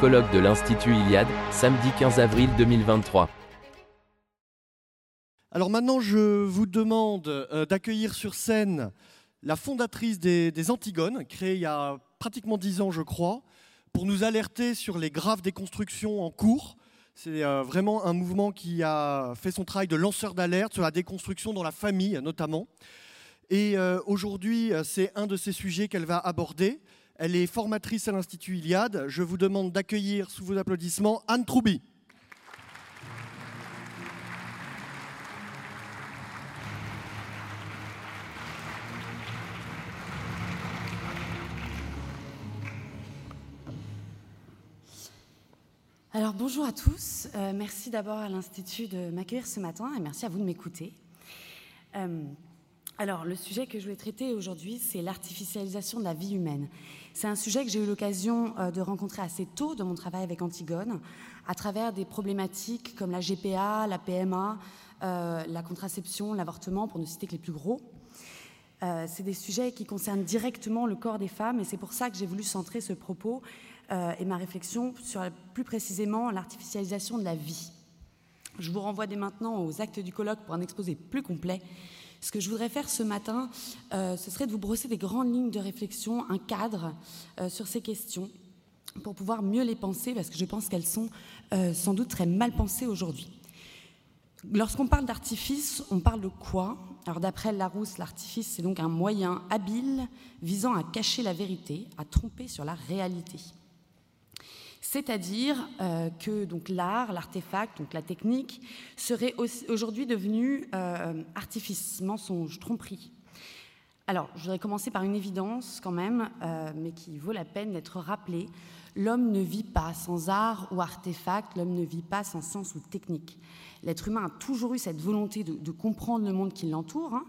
colloque de l'Institut Iliade, samedi 15 avril 2023. Alors maintenant, je vous demande euh, d'accueillir sur scène la fondatrice des, Antigones, créée il y a pratiquement dix ans, je crois, pour nous alerter sur les graves déconstructions en cours. C'est euh, vraiment un mouvement qui a fait son travail de lanceur d'alerte sur la déconstruction dans la famille, notamment. Et euh, aujourd'hui, c'est un de ces sujets qu'elle va aborder. Elle est formatrice à l'Institut Iliade. Je vous demande d'accueillir sous vos applaudissements Anne Troubi. Alors bonjour à tous, euh, merci d'abord à l'Institut de m'accueillir ce matin et merci à vous de m'écouter. Euh, alors le sujet que je voulais traiter aujourd'hui, c'est l'artificialisation de la vie humaine. C'est un sujet que j'ai eu l'occasion euh, de rencontrer assez tôt dans mon travail avec Antigone, à travers des problématiques comme la GPA, la PMA, la contraception, l'avortement, pour ne citer que les plus gros. c'est des sujets qui concernent directement le corps des femmes et c'est pour ça que j'ai voulu centrer ce propos euh, et ma réflexion sur plus précisément l'artificialisation de la vie. Je vous renvoie dès maintenant aux actes du colloque pour un exposé plus complet. Ce que je voudrais faire ce matin, euh, ce serait de vous brosser des grandes lignes de réflexion, un cadre euh, sur ces questions pour pouvoir mieux les penser, parce que je pense qu'elles sont sans doute très mal pensées aujourd'hui. Lorsqu'on parle d'artifice, on parle de quoi? Alors d'après Larousse, l'artifice, c'est donc un moyen habile visant à cacher la vérité, à tromper sur la réalité. C'est-à-dire euh, que donc l'art, l'artefact, donc la technique, serait aujourd'hui devenu euh, artifice, mensonge, tromperie. Alors, je voudrais commencer par une évidence quand même, euh, mais qui vaut la peine d'être rappelée. L'homme ne vit pas sans art ou artefact, l'homme ne vit pas sans sens ou technique. L'être humain a toujours eu cette volonté de, comprendre le monde qui l'entoure,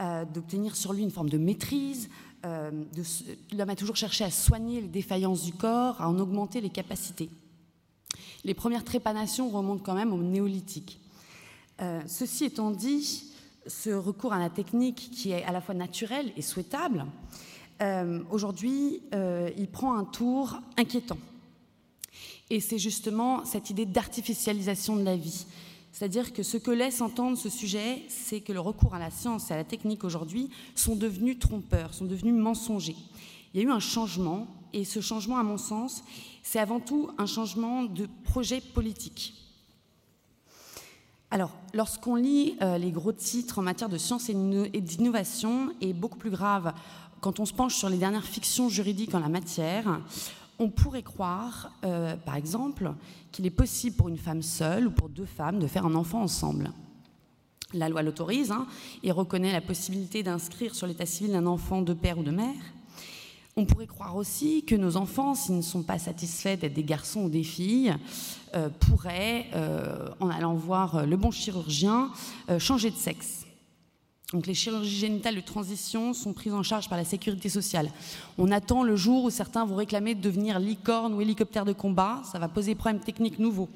hein, d'obtenir sur lui une forme de maîtrise, l'homme a toujours cherché à soigner les défaillances du corps, à en augmenter les capacités. Les premières trépanations remontent quand même au néolithique. Euh, ceci étant dit, ce recours à la technique qui est à la fois naturel et souhaitable, euh, aujourd'hui, il prend un tour inquiétant. Et c'est justement cette idée d'artificialisation de la vie, c'est-à-dire que ce que laisse entendre ce sujet, c'est que le recours à la science et à la technique aujourd'hui sont devenus trompeurs, sont devenus mensongers. Il y a eu un changement, et ce changement, à mon sens, c'est avant tout un changement de projet politique. Alors, lorsqu'on lit euh, les gros titres en matière de science et d'innovation, et beaucoup plus grave, quand on se penche sur les dernières fictions juridiques en la matière, on pourrait croire, euh, par exemple, qu'il est possible pour une femme seule ou pour deux femmes de faire un enfant ensemble. La loi l'autorise hein, et reconnaît la possibilité d'inscrire sur l'état civil un enfant de père ou de mère. On pourrait croire aussi que nos enfants, s'ils ne sont pas satisfaits d'être des garçons ou des filles, euh, pourraient, euh, en allant voir le bon chirurgien, changer de sexe. Donc les chirurgies génitales de transition sont prises en charge par la sécurité sociale. On attend le jour où certains vont réclamer de devenir licorne ou hélicoptère de combat. Ça va poser problème technique nouveau.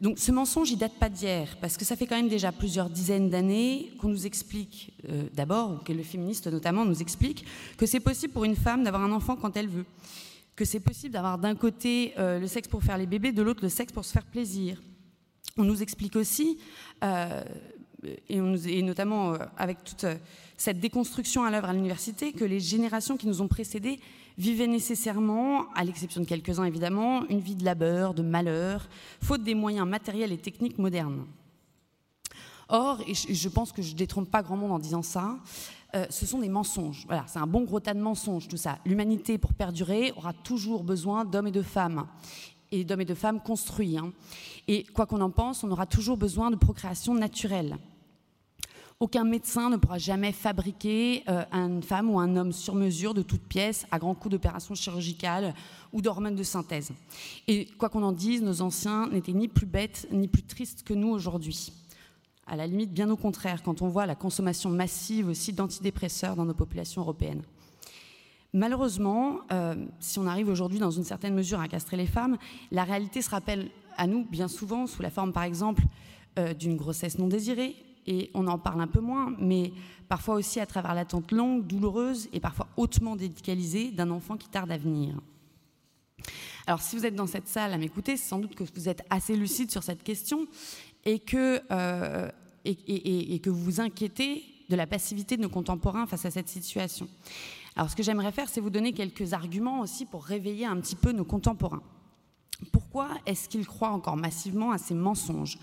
Donc ce mensonge, il date pas d'hier, parce que ça fait quand même déjà plusieurs dizaines d'années qu'on nous explique, euh, d'abord, que le féministe notamment nous explique, que c'est possible pour une femme d'avoir un enfant quand elle veut, que c'est possible d'avoir d'un côté euh, le sexe pour faire les bébés, de l'autre le sexe pour se faire plaisir. On nous explique aussi euh, et, notamment euh, avec toute euh, cette déconstruction à l'œuvre à l'université, que les générations qui nous ont précédés vivaient nécessairement, à l'exception de quelques-uns évidemment, une vie de labeur, de malheur, faute des moyens matériels et techniques modernes. Or, et je pense que je ne détrompe pas grand monde en disant ça, euh, ce sont des mensonges. Voilà, c'est un bon gros tas de mensonges, tout ça. L'humanité, pour perdurer, aura toujours besoin d'hommes et de femmes, et d'hommes et de femmes construits. Hein. Et quoi qu'on en pense, on aura toujours besoin de procréation naturelle. Aucun médecin ne pourra jamais fabriquer euh, une femme ou un homme sur mesure de toute pièce à grands coups d'opérations chirurgicales ou d'hormones de synthèse. Et quoi qu'on en dise, nos anciens n'étaient ni plus bêtes ni plus tristes que nous aujourd'hui. À la limite, bien au contraire, quand on voit la consommation massive aussi d'antidépresseurs dans nos populations européennes. Malheureusement, euh, si on arrive aujourd'hui dans une certaine mesure à castrer les femmes, la réalité se rappelle à nous bien souvent sous la forme, par exemple, euh, d'une grossesse non désirée, et on en parle un peu moins, mais parfois aussi à travers l'attente longue, douloureuse et parfois hautement dédicalisée d'un enfant qui tarde à venir. Alors si vous êtes dans cette salle à m'écouter, c'est sans doute que vous êtes assez lucide sur cette question et que, euh, et, que vous vous inquiétez de la passivité de nos contemporains face à cette situation. Alors ce que j'aimerais faire, c'est vous donner quelques arguments aussi pour réveiller un petit peu nos contemporains. Pourquoi est-ce qu'ils croient encore massivement à ces mensonges?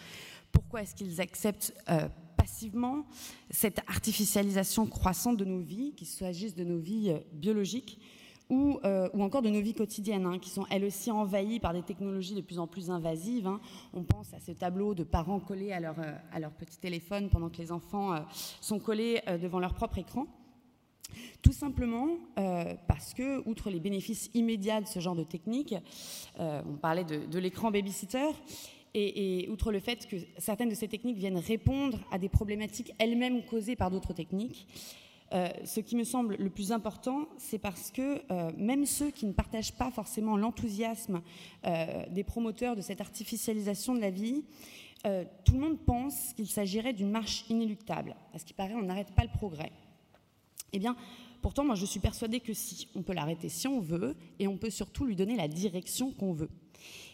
Pourquoi est-ce qu'ils acceptent euh, passivement cette artificialisation croissante de nos vies, qu'il s'agisse de nos vies euh, biologiques ou, euh, ou, encore de nos vies quotidiennes, hein, qui sont elles aussi envahies par des technologies de plus en plus invasives. Hein. On pense à ce tableau de parents collés à leur, euh, à leur petit téléphone pendant que les enfants sont collés devant leur propre écran. Tout simplement parce que, outre les bénéfices immédiats de ce genre de technique, on parlait de, de l'écran babysitter, et, outre le fait que certaines de ces techniques viennent répondre à des problématiques elles-mêmes causées par d'autres techniques, euh, ce qui me semble le plus important, c'est parce que euh, même ceux qui ne partagent pas forcément l'enthousiasme euh, des promoteurs de cette artificialisation de la vie, tout le monde pense qu'il s'agirait d'une marche inéluctable. À ce qui paraît, on n'arrête pas le progrès. Eh bien, pourtant, moi, je suis persuadée que si, on peut l'arrêter si on veut, et on peut surtout lui donner la direction qu'on veut.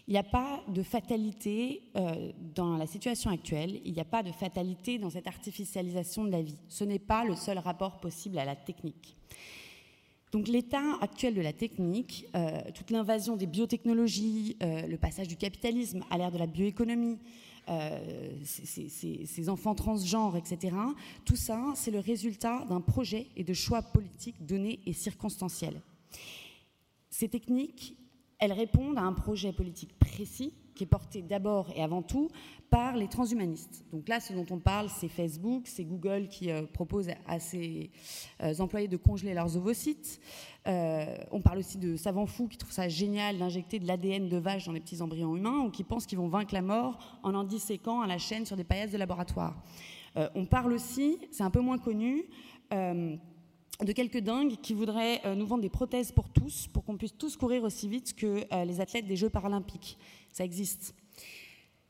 Il n'y a pas de fatalité euh, dans la situation actuelle, il n'y a pas de fatalité dans cette artificialisation de la vie. Ce n'est pas le seul rapport possible à la technique. Donc l'état actuel de la technique, euh, toute l'invasion des biotechnologies, euh, le passage du capitalisme à l'ère de la bioéconomie, ces, enfants transgenres, etc., tout ça, c'est le résultat d'un projet et de choix politiques donnés et circonstanciels. Ces techniques, elles répondent à un projet politique précis qui est porté d'abord et avant tout par les transhumanistes. Donc là, ce dont on parle, c'est Facebook, c'est Google qui euh, propose à ses euh, employés de congeler leurs ovocytes. Euh, on parle aussi de savants fous qui trouvent ça génial d'injecter de l'ADN de vache dans les petits embryons humains ou qui pensent qu'ils vont vaincre la mort en en disséquant à la chaîne sur des paillasses de laboratoire. on parle aussi, c'est un peu moins connu, de quelques dingues qui voudraient euh, nous vendre des prothèses pour tous, pour qu'on puisse tous courir aussi vite que euh, les athlètes des Jeux paralympiques. Ça existe.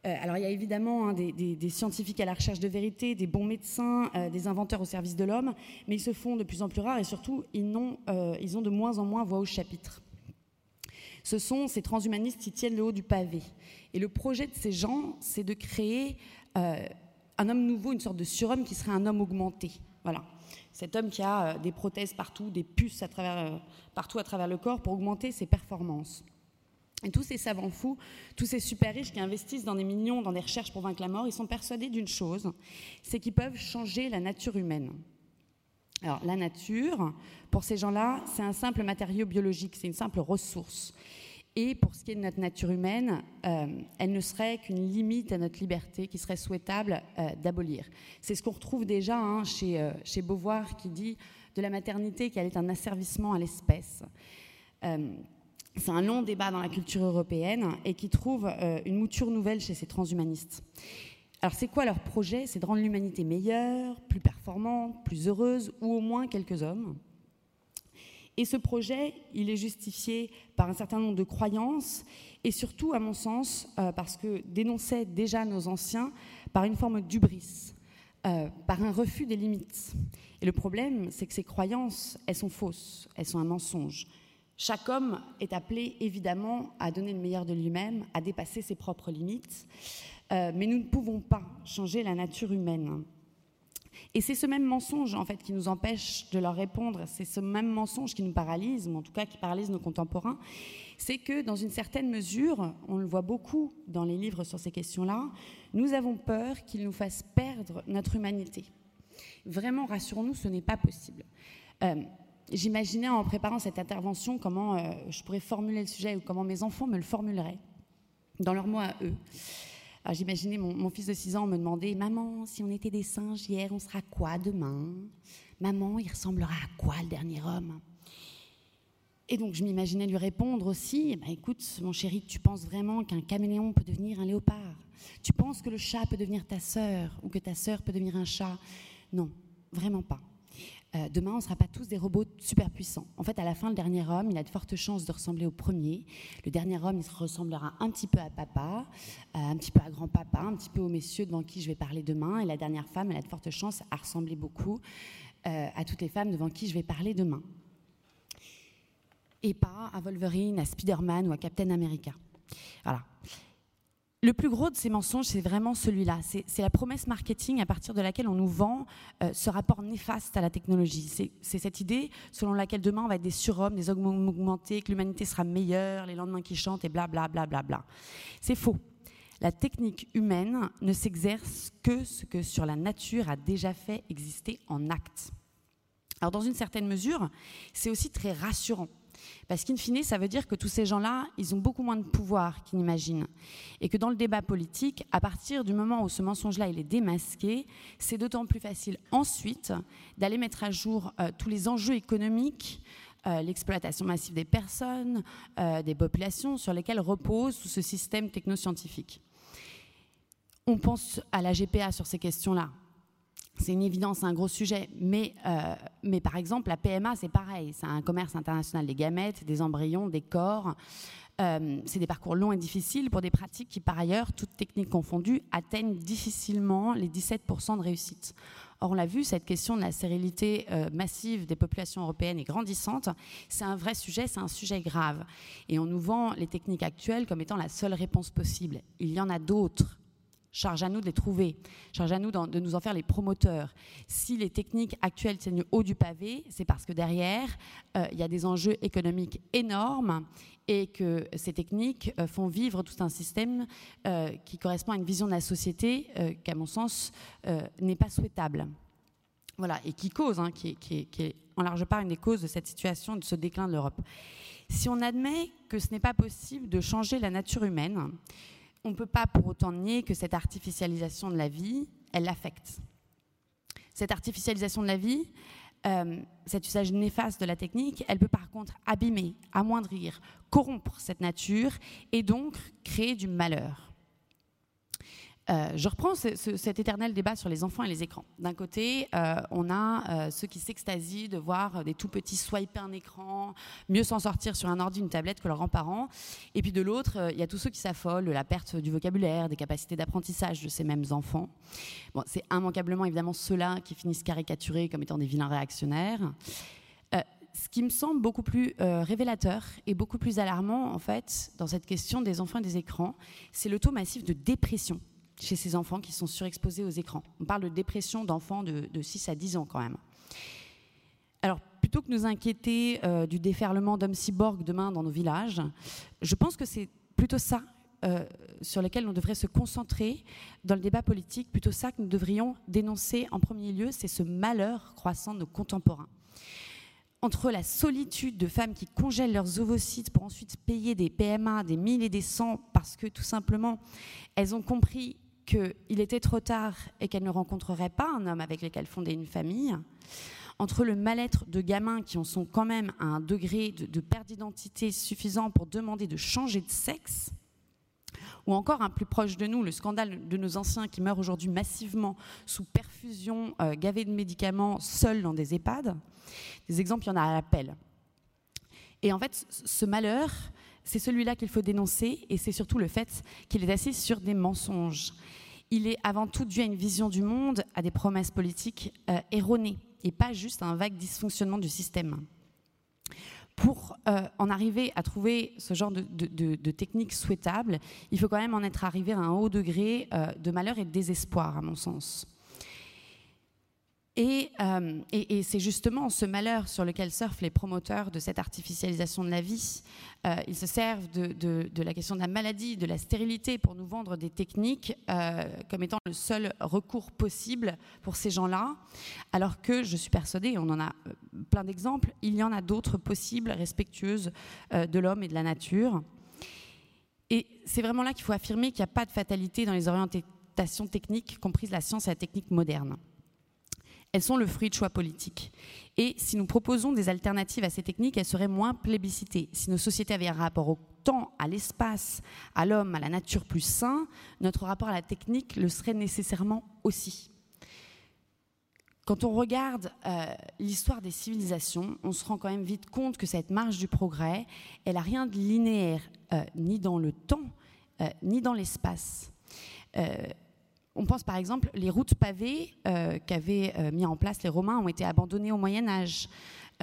Euh, alors il y a évidemment hein, des, scientifiques à la recherche de vérité, des bons médecins, des inventeurs au service de l'homme, mais ils se font de plus en plus rares et surtout ils, ils ont de moins en moins voix au chapitre. Ce sont ces transhumanistes qui tiennent le haut du pavé. Et le projet de ces gens, c'est de créer un homme nouveau, une sorte de surhomme qui serait un homme augmenté. Voilà. Cet homme qui a euh, des prothèses partout, des puces à travers, euh, partout à travers le corps pour augmenter ses performances. Et tous ces savants fous, tous ces super riches qui investissent dans des millions dans des recherches pour vaincre la mort, ils sont persuadés d'une chose, c'est qu'ils peuvent changer la nature humaine. Alors la nature, pour ces gens-là, c'est un simple matériau biologique, c'est une simple ressource. Et pour ce qui est de notre nature humaine, euh, elle ne serait qu'une limite à notre liberté qui serait souhaitable euh, d'abolir. C'est ce qu'on retrouve déjà hein, chez, euh, chez, Beauvoir qui dit de la maternité qu'elle est un asservissement à l'espèce. c'est un long débat dans la culture européenne et qui trouve une mouture nouvelle chez ces transhumanistes. Alors c'est quoi leur projet? C'est de rendre l'humanité meilleure, plus performante, plus heureuse, ou au moins quelques hommes? Et ce projet, il est justifié par un certain nombre de croyances et surtout, à mon sens, euh, parce que dénonçaient déjà nos anciens par une forme d'ubris, euh, par un refus des limites. Et le problème, c'est que ces croyances, elles sont fausses, elles sont un mensonge. Chaque homme est appelé évidemment à donner le meilleur de lui-même, à dépasser ses propres limites, euh, mais nous ne pouvons pas changer la nature humaine. Et c'est ce même mensonge, en fait, qui nous empêche de leur répondre. C'est ce même mensonge qui nous paralyse, ou en tout cas qui paralyse nos contemporains. C'est que, dans une certaine mesure, on le voit beaucoup dans les livres sur ces questions-là, nous avons peur qu'ils nous fassent perdre notre humanité. Vraiment, rassurons-nous, ce n'est pas possible. Euh, j'imaginais en préparant cette intervention comment euh, je pourrais formuler le sujet ou comment mes enfants me le formuleraient dans leurs mots à eux. J'imaginais mon, fils de 6 ans me demander Maman, si on était des singes hier, on sera quoi demain? Maman, il ressemblera à quoi le dernier homme? Et donc je m'imaginais lui répondre aussi eh ben, Écoute, mon chéri, tu penses vraiment qu'un caméléon peut devenir un léopard? Tu penses que le chat peut devenir ta sœur ou que ta sœur peut devenir un chat? Non, vraiment pas. Euh, demain, on ne sera pas tous des robots super puissants. En fait, à la fin, le dernier homme, il a de fortes chances de ressembler au premier. Le dernier homme, il ressemblera un petit peu à papa, euh, un petit peu à grand-papa, un petit peu aux messieurs devant qui je vais parler demain. Et la dernière femme, elle a de fortes chances à ressembler beaucoup euh, à toutes les femmes devant qui je vais parler demain. et pas à Wolverine, à Spider-Man ou à Captain America. Voilà. Le plus gros de ces mensonges, c'est vraiment celui-là. C'est la promesse marketing à partir de laquelle on nous vend euh, ce rapport néfaste à la technologie. C'est cette idée selon laquelle demain on va être des surhommes, des augmentés, que l'humanité sera meilleure, les lendemains qui chantent et bla bla bla bla bla. C'est faux. La technique humaine ne s'exerce que ce que sur la nature a déjà fait exister en acte. Alors dans une certaine mesure, c'est aussi très rassurant parce qu'in fine, ça veut dire que tous ces gens-là, ils ont beaucoup moins de pouvoir qu'ils n'imaginent. Et que dans le débat politique, à partir du moment où ce mensonge-là est démasqué, c'est d'autant plus facile ensuite d'aller mettre à jour euh, tous les enjeux économiques, euh, l'exploitation massive des personnes, euh, des populations sur lesquelles repose tout ce système technoscientifique. On pense à la GPA sur ces questions-là c'est une évidence, c'est un gros sujet. Mais, euh, mais par exemple, la PMA, c'est pareil. C'est un commerce international des gamètes, des embryons, des corps. Euh, c'est des parcours longs et difficiles pour des pratiques qui, par ailleurs, toutes techniques confondues, atteignent difficilement les 17% de réussite. Or, on l'a vu, cette question de la stérilité euh, massive des populations européennes est grandissante. C'est un vrai sujet, c'est un sujet grave. Et on nous vend les techniques actuelles comme étant la seule réponse possible. Il y en a d'autres. Charge à nous de les trouver, charge à nous de nous en faire les promoteurs. Si les techniques actuelles tiennent haut du pavé, c'est parce que derrière, euh, il y a des enjeux économiques énormes et que ces techniques euh, font vivre tout un système euh, qui correspond à une vision de la société qui, à mon sens, n'est pas souhaitable. Voilà, et qui cause, hein, qui, est en large part une des causes de cette situation, de ce déclin de l'Europe. Si on admet que ce n'est pas possible de changer la nature humaine, on ne peut pas pour autant nier que cette artificialisation de la vie, elle l'affecte. Cette artificialisation de la vie, euh, cet usage néfaste de la technique, elle peut par contre abîmer, amoindrir, corrompre cette nature et donc créer du malheur. Euh, je reprends cet éternel débat sur les enfants et les écrans. D'un côté, euh, on a euh, ceux qui s'extasient de voir des tout petits swiper un écran, mieux s'en sortir sur un ordi, une tablette que leurs grands-parents. Et puis de l'autre, il y a tous ceux qui s'affolent de la perte du vocabulaire, des capacités d'apprentissage de ces mêmes enfants. Bon, c'est immanquablement évidemment ceux-là qui finissent caricaturés comme étant des vilains réactionnaires ce qui me semble beaucoup plus révélateur et beaucoup plus alarmant, en fait, dans cette question des enfants et des écrans, c'est le taux massif de dépression chez ces enfants qui sont surexposés aux écrans. On parle de dépression d'enfants de, 6 à 10 ans quand même. Alors, plutôt que nous inquiéter euh, du déferlement d'hommes cyborgs demain dans nos villages, je pense que c'est plutôt ça euh, sur lequel on devrait se concentrer dans le débat politique, plutôt ça que nous devrions dénoncer en premier lieu, c'est ce malheur croissant de nos contemporains. Entre la solitude de femmes qui congèlent leurs ovocytes pour ensuite payer des PMA, des 1000 et des 100 parce que tout simplement elles ont compris qu'il était trop tard et qu'elle ne rencontrerait pas un homme avec lequel fonder une famille, entre le mal-être de gamins qui en sont quand même à un degré de, perte d'identité suffisant pour demander de changer de sexe, ou encore un plus proche de nous, le scandale de nos anciens qui meurent aujourd'hui massivement sous perfusion, euh, gavés de médicaments, seuls dans des EHPAD. Des exemples, il y en a à l'appel. Et en fait, ce malheur, c'est celui-là qu'il faut dénoncer et c'est surtout le fait qu'il est assis sur des mensonges. Il est avant tout dû à une vision du monde, à des promesses politiques euh, erronées et pas juste à un vague dysfonctionnement du système. Pour euh, en arriver à trouver ce genre de, technique souhaitable, il faut quand même en être arrivé à un haut degré euh, de malheur et de désespoir, à mon sens. Euh, et, c'est justement ce malheur sur lequel surfent les promoteurs de cette artificialisation de la vie. Euh, ils se servent de, la question de la maladie, de la stérilité pour nous vendre des techniques euh, comme étant le seul recours possible pour ces gens-là, alors que je suis persuadée, on en a plein d'exemples, il y en a d'autres possibles, respectueuses de l'homme et de la nature. Et c'est vraiment là qu'il faut affirmer qu'il n'y a pas de fatalité dans les orientations techniques, comprises la science et la technique moderne elles sont le fruit de choix politiques. Et si nous proposons des alternatives à ces techniques, elles seraient moins plébiscitées. Si nos sociétés avaient un rapport au temps, à l'espace, à l'homme, à la nature plus sain, notre rapport à la technique le serait nécessairement aussi. Quand on regarde euh, l'histoire des civilisations, on se rend quand même vite compte que cette marche du progrès, elle n'a rien de linéaire, euh, ni dans le temps, euh, ni dans l'espace. On pense par exemple les routes pavées euh, qu'avaient euh, mis en place les Romains ont été abandonnées au Moyen Âge.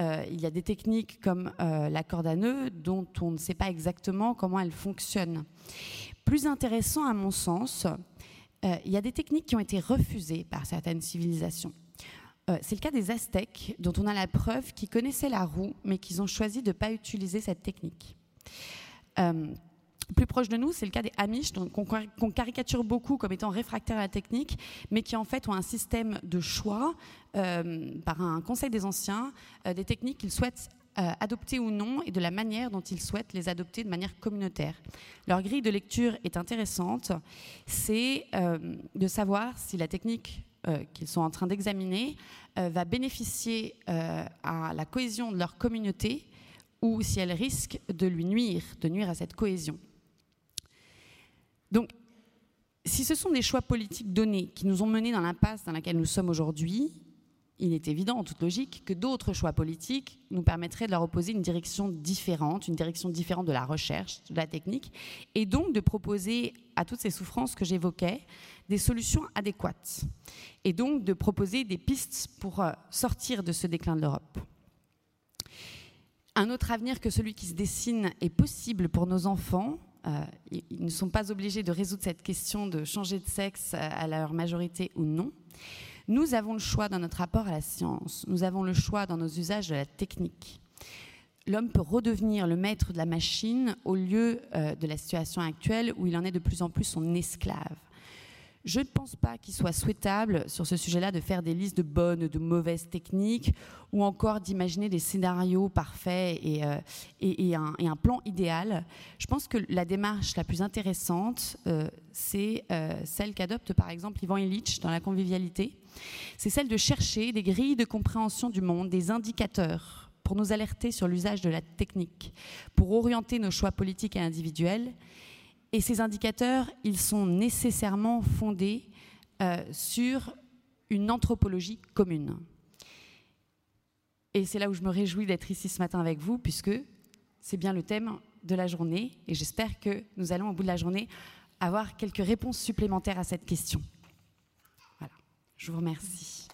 euh, il y a des techniques comme la corde à nœud dont on ne sait pas exactement comment elles fonctionnent. Plus intéressant à mon sens, il y a des techniques qui ont été refusées par certaines civilisations. C'est le cas des Aztèques, dont on a la preuve qu'ils connaissaient la roue, mais qu'ils ont choisi de ne pas utiliser cette technique. Plus proche de nous, c'est le cas des Amish, qu'on caricature beaucoup comme étant réfractaires à la technique, mais qui en fait ont un système de choix euh, par un conseil des anciens euh, des techniques qu'ils souhaitent euh, adopter ou non et de la manière dont ils souhaitent les adopter de manière communautaire. Leur grille de lecture est intéressante, c'est de savoir si la technique qu'ils sont en train d'examiner va bénéficier à la cohésion de leur communauté ou si elle risque de lui nuire, de nuire à cette cohésion. Donc, si ce sont des choix politiques donnés qui nous ont menés dans l'impasse dans laquelle nous sommes aujourd'hui, il est évident, en toute logique, que d'autres choix politiques nous permettraient de leur opposer une direction différente, une direction différente de la recherche, de la technique, et donc de proposer à toutes ces souffrances que j'évoquais des solutions adéquates, et donc de proposer des pistes pour euh, sortir de ce déclin de l'Europe. Un autre avenir que celui qui se dessine est possible pour nos enfants ils ne sont pas obligés de résoudre cette question de changer de sexe à leur majorité ou non. Nous avons le choix dans notre rapport à la science, nous avons le choix dans nos usages de la technique. L'homme peut redevenir le maître de la machine au lieu euh, de la situation actuelle où il en est de plus en plus son esclave. Je ne pense pas qu'il soit souhaitable sur ce sujet-là de faire des listes de bonnes, de mauvaises techniques, ou encore d'imaginer des scénarios parfaits et, euh, un, plan idéal. Je pense que la démarche la plus intéressante, euh, c'est euh, celle qu'adopte par exemple Ivan Illich dans la convivialité. C'est celle de chercher des grilles de compréhension du monde, des indicateurs pour nous alerter sur l'usage de la technique, pour orienter nos choix politiques et individuels et ces indicateurs, ils sont nécessairement fondés euh, sur une anthropologie commune. Et c'est là où je me réjouis d'être ici ce matin avec vous, puisque c'est bien le thème de la journée. Et j'espère que nous allons, au bout de la journée, avoir quelques réponses supplémentaires à cette question. Voilà. Je vous remercie.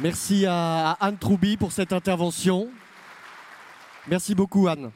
Merci à Anne Troubi pour cette intervention. Merci beaucoup Anne.